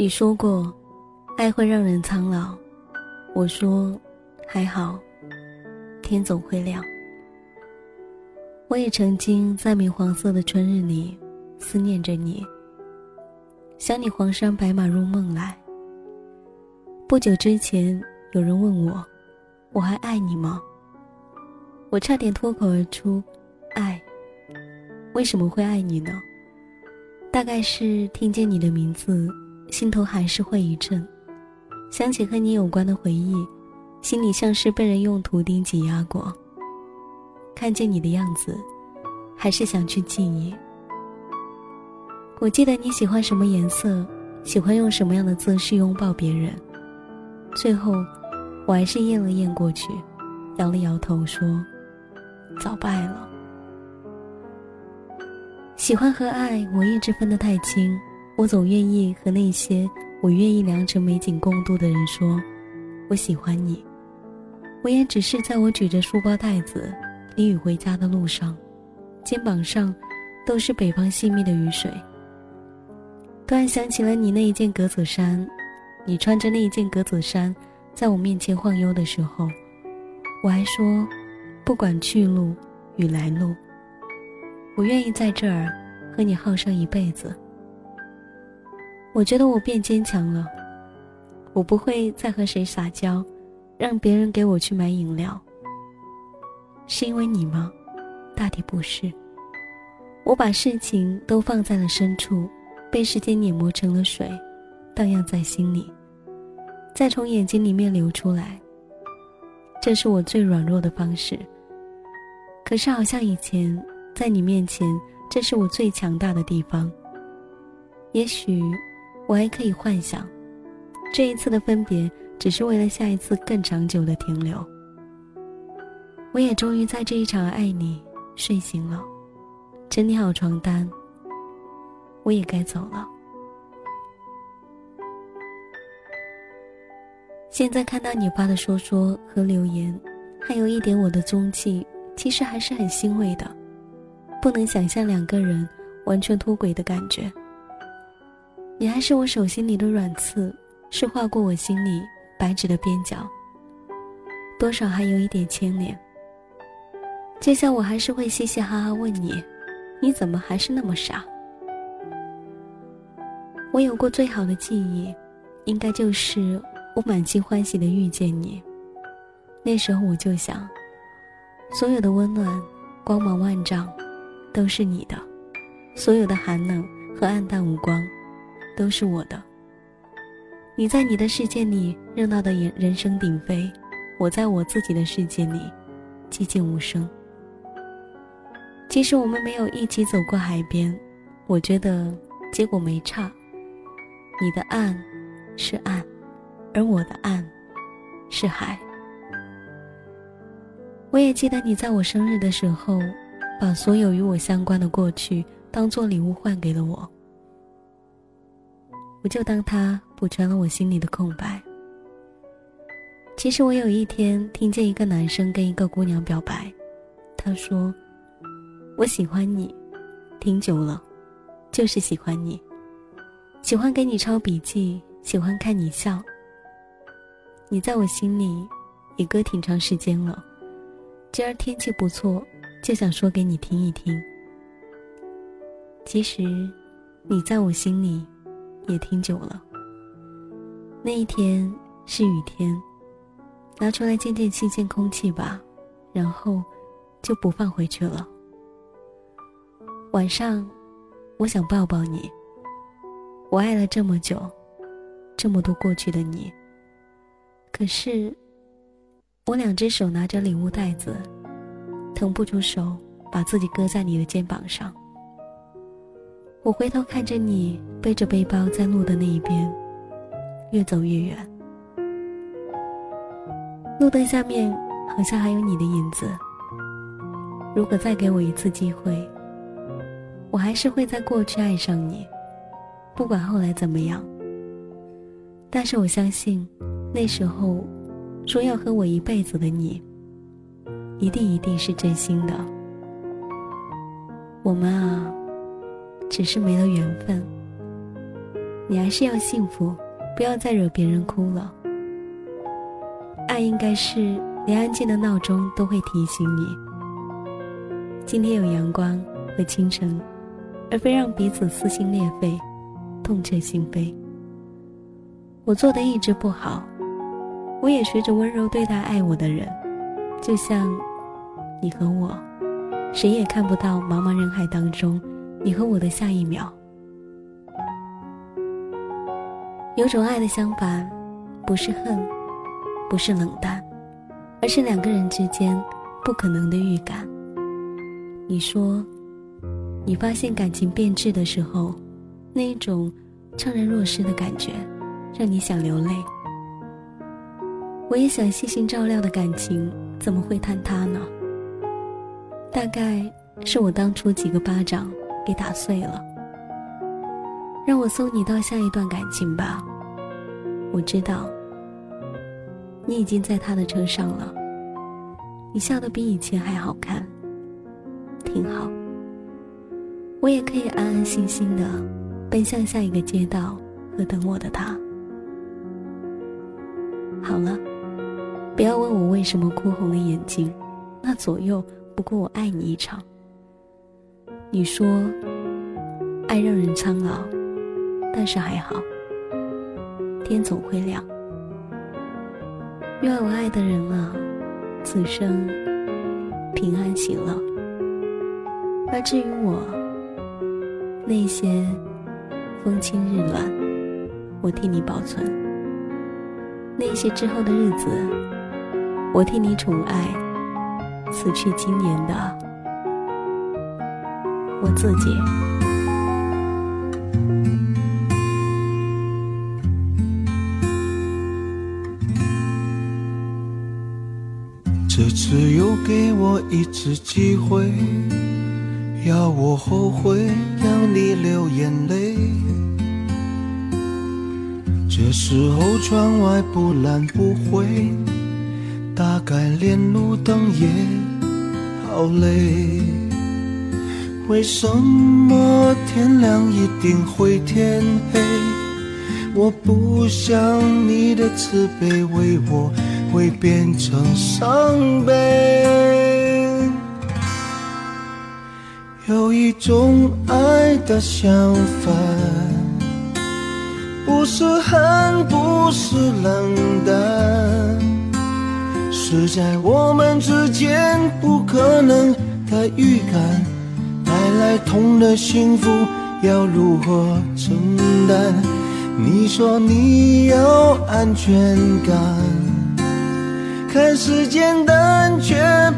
你说过，爱会让人苍老。我说，还好，天总会亮。我也曾经在明黄色的春日里思念着你，想你黄山白马入梦来。不久之前，有人问我，我还爱你吗？我差点脱口而出，爱。为什么会爱你呢？大概是听见你的名字。心头还是会一震，想起和你有关的回忆，心里像是被人用图钉挤压过。看见你的样子，还是想去记忆。我记得你喜欢什么颜色，喜欢用什么样的姿势拥抱别人。最后，我还是咽了咽过去，摇了摇头说：“早败了。”喜欢和爱，我一直分得太清。我总愿意和那些我愿意良辰美景共度的人说，我喜欢你。我也只是在我举着书包袋子淋雨回家的路上，肩膀上都是北方细密的雨水。突然想起了你那一件格子衫，你穿着那一件格子衫，在我面前晃悠的时候，我还说，不管去路与来路，我愿意在这儿和你耗上一辈子。我觉得我变坚强了，我不会再和谁撒娇，让别人给我去买饮料。是因为你吗？大抵不是。我把事情都放在了深处，被时间碾磨成了水，荡漾在心里，再从眼睛里面流出来。这是我最软弱的方式。可是好像以前在你面前，这是我最强大的地方。也许。我还可以幻想，这一次的分别只是为了下一次更长久的停留。我也终于在这一场爱你睡醒了，整理好床单，我也该走了。现在看到你发的说说和留言，还有一点我的踪迹，其实还是很欣慰的，不能想象两个人完全脱轨的感觉。你还是我手心里的软刺，是划过我心里白纸的边角。多少还有一点牵连。接下我还是会嘻嘻哈哈问你，你怎么还是那么傻？我有过最好的记忆，应该就是我满心欢喜的遇见你。那时候我就想，所有的温暖、光芒万丈，都是你的；所有的寒冷和暗淡无光。都是我的。你在你的世界里热闹的人人声鼎沸，我在我自己的世界里寂静无声。即使我们没有一起走过海边，我觉得结果没差。你的岸是岸，而我的岸是海。我也记得你在我生日的时候，把所有与我相关的过去当做礼物换给了我。我就当他补全了我心里的空白。其实我有一天听见一个男生跟一个姑娘表白，他说：“我喜欢你，挺久了，就是喜欢你，喜欢给你抄笔记，喜欢看你笑。你在我心里也搁挺长时间了，今儿天气不错，就想说给你听一听。其实，你在我心里。”也挺久了。那一天是雨天，拿出来见见新鲜空气吧，然后就不放回去了。晚上，我想抱抱你。我爱了这么久，这么多过去的你。可是，我两只手拿着礼物袋子，腾不出手，把自己搁在你的肩膀上。我回头看着你背着背包在路的那一边，越走越远。路灯下面好像还有你的影子。如果再给我一次机会，我还是会在过去爱上你，不管后来怎么样。但是我相信，那时候说要和我一辈子的你，一定一定是真心的。我们啊，只是没了缘分。你还是要幸福，不要再惹别人哭了。爱应该是连安静的闹钟都会提醒你，今天有阳光和清晨，而非让彼此撕心裂肺、痛彻心扉。我做的一直不好，我也学着温柔对待爱我的人，就像你和我，谁也看不到茫茫人海当中你和我的下一秒。有种爱的相反，不是恨，不是冷淡，而是两个人之间不可能的预感。你说，你发现感情变质的时候，那一种怅然若失的感觉，让你想流泪。我也想细心照料的感情，怎么会坍塌呢？大概是我当初几个巴掌被打碎了。让我送你到下一段感情吧。我知道，你已经在他的车上了。你笑得比以前还好看，挺好。我也可以安安心心的奔向下一个街道和等我的他。好了，不要问我为什么哭红了眼睛，那左右不过我爱你一场。你说，爱让人苍老，但是还好。天总会亮。愿我爱的人啊，此生平安喜乐。而至于我，那些风轻日暖，我替你保存；那些之后的日子，我替你宠爱。此去经年的我自己。这次又给我一次机会，要我后悔，让你流眼泪。这时候窗外不蓝不灰，大概连路灯也好累。为什么天亮一定会天黑？我不想你的慈悲为我。会变成伤悲。有一种爱的相反，不是恨，不是冷淡，是在我们之间不可能的预感，带来痛的幸福要如何承担？你说你要安全感。看似简单，却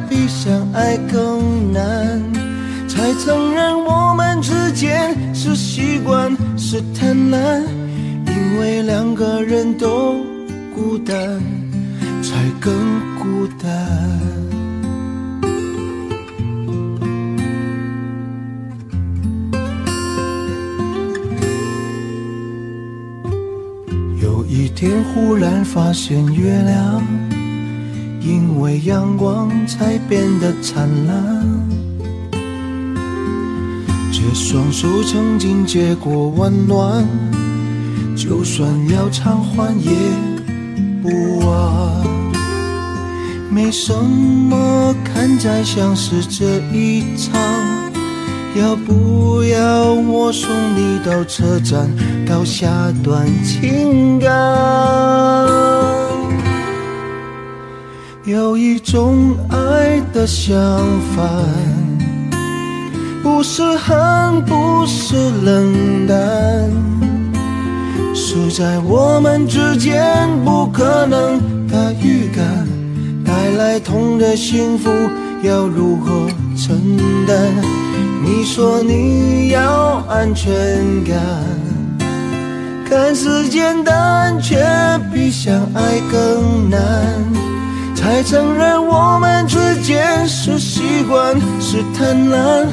比相爱更难。才承认我们之间是习惯，是贪婪。因为两个人都孤单，才更孤单。天，忽然发现月亮。因为阳光才变得灿烂，这双手曾经接过温暖，就算要偿还也不晚。没什么看在像是这一场，要不要我送你到车站，到下段情感？有一种爱的相反，不是恨，不是冷淡，是在我们之间不可能的预感，带来痛的幸福要如何承担？你说你要安全感，看似简单，却比相爱更难。才承认我们之间是习惯，是贪婪，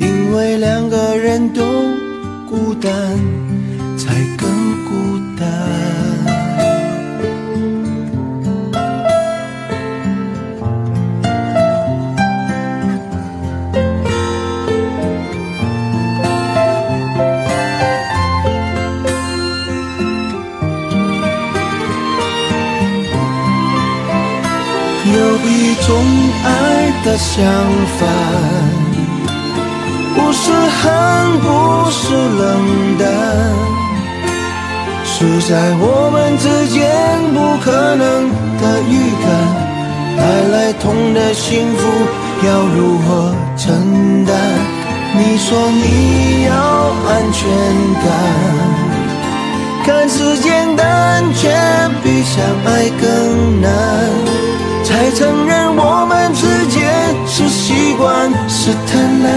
因为两个人都孤单，才更有一种爱的相反，不是恨，不是冷淡，是在我们之间不可能的预感。带来痛的幸福要如何承担？你说你要安全感，看似简单，却比相爱更难。才承认我们之间是习惯，是贪婪，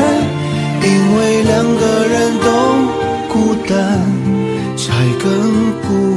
因为两个人都孤单，才更孤单。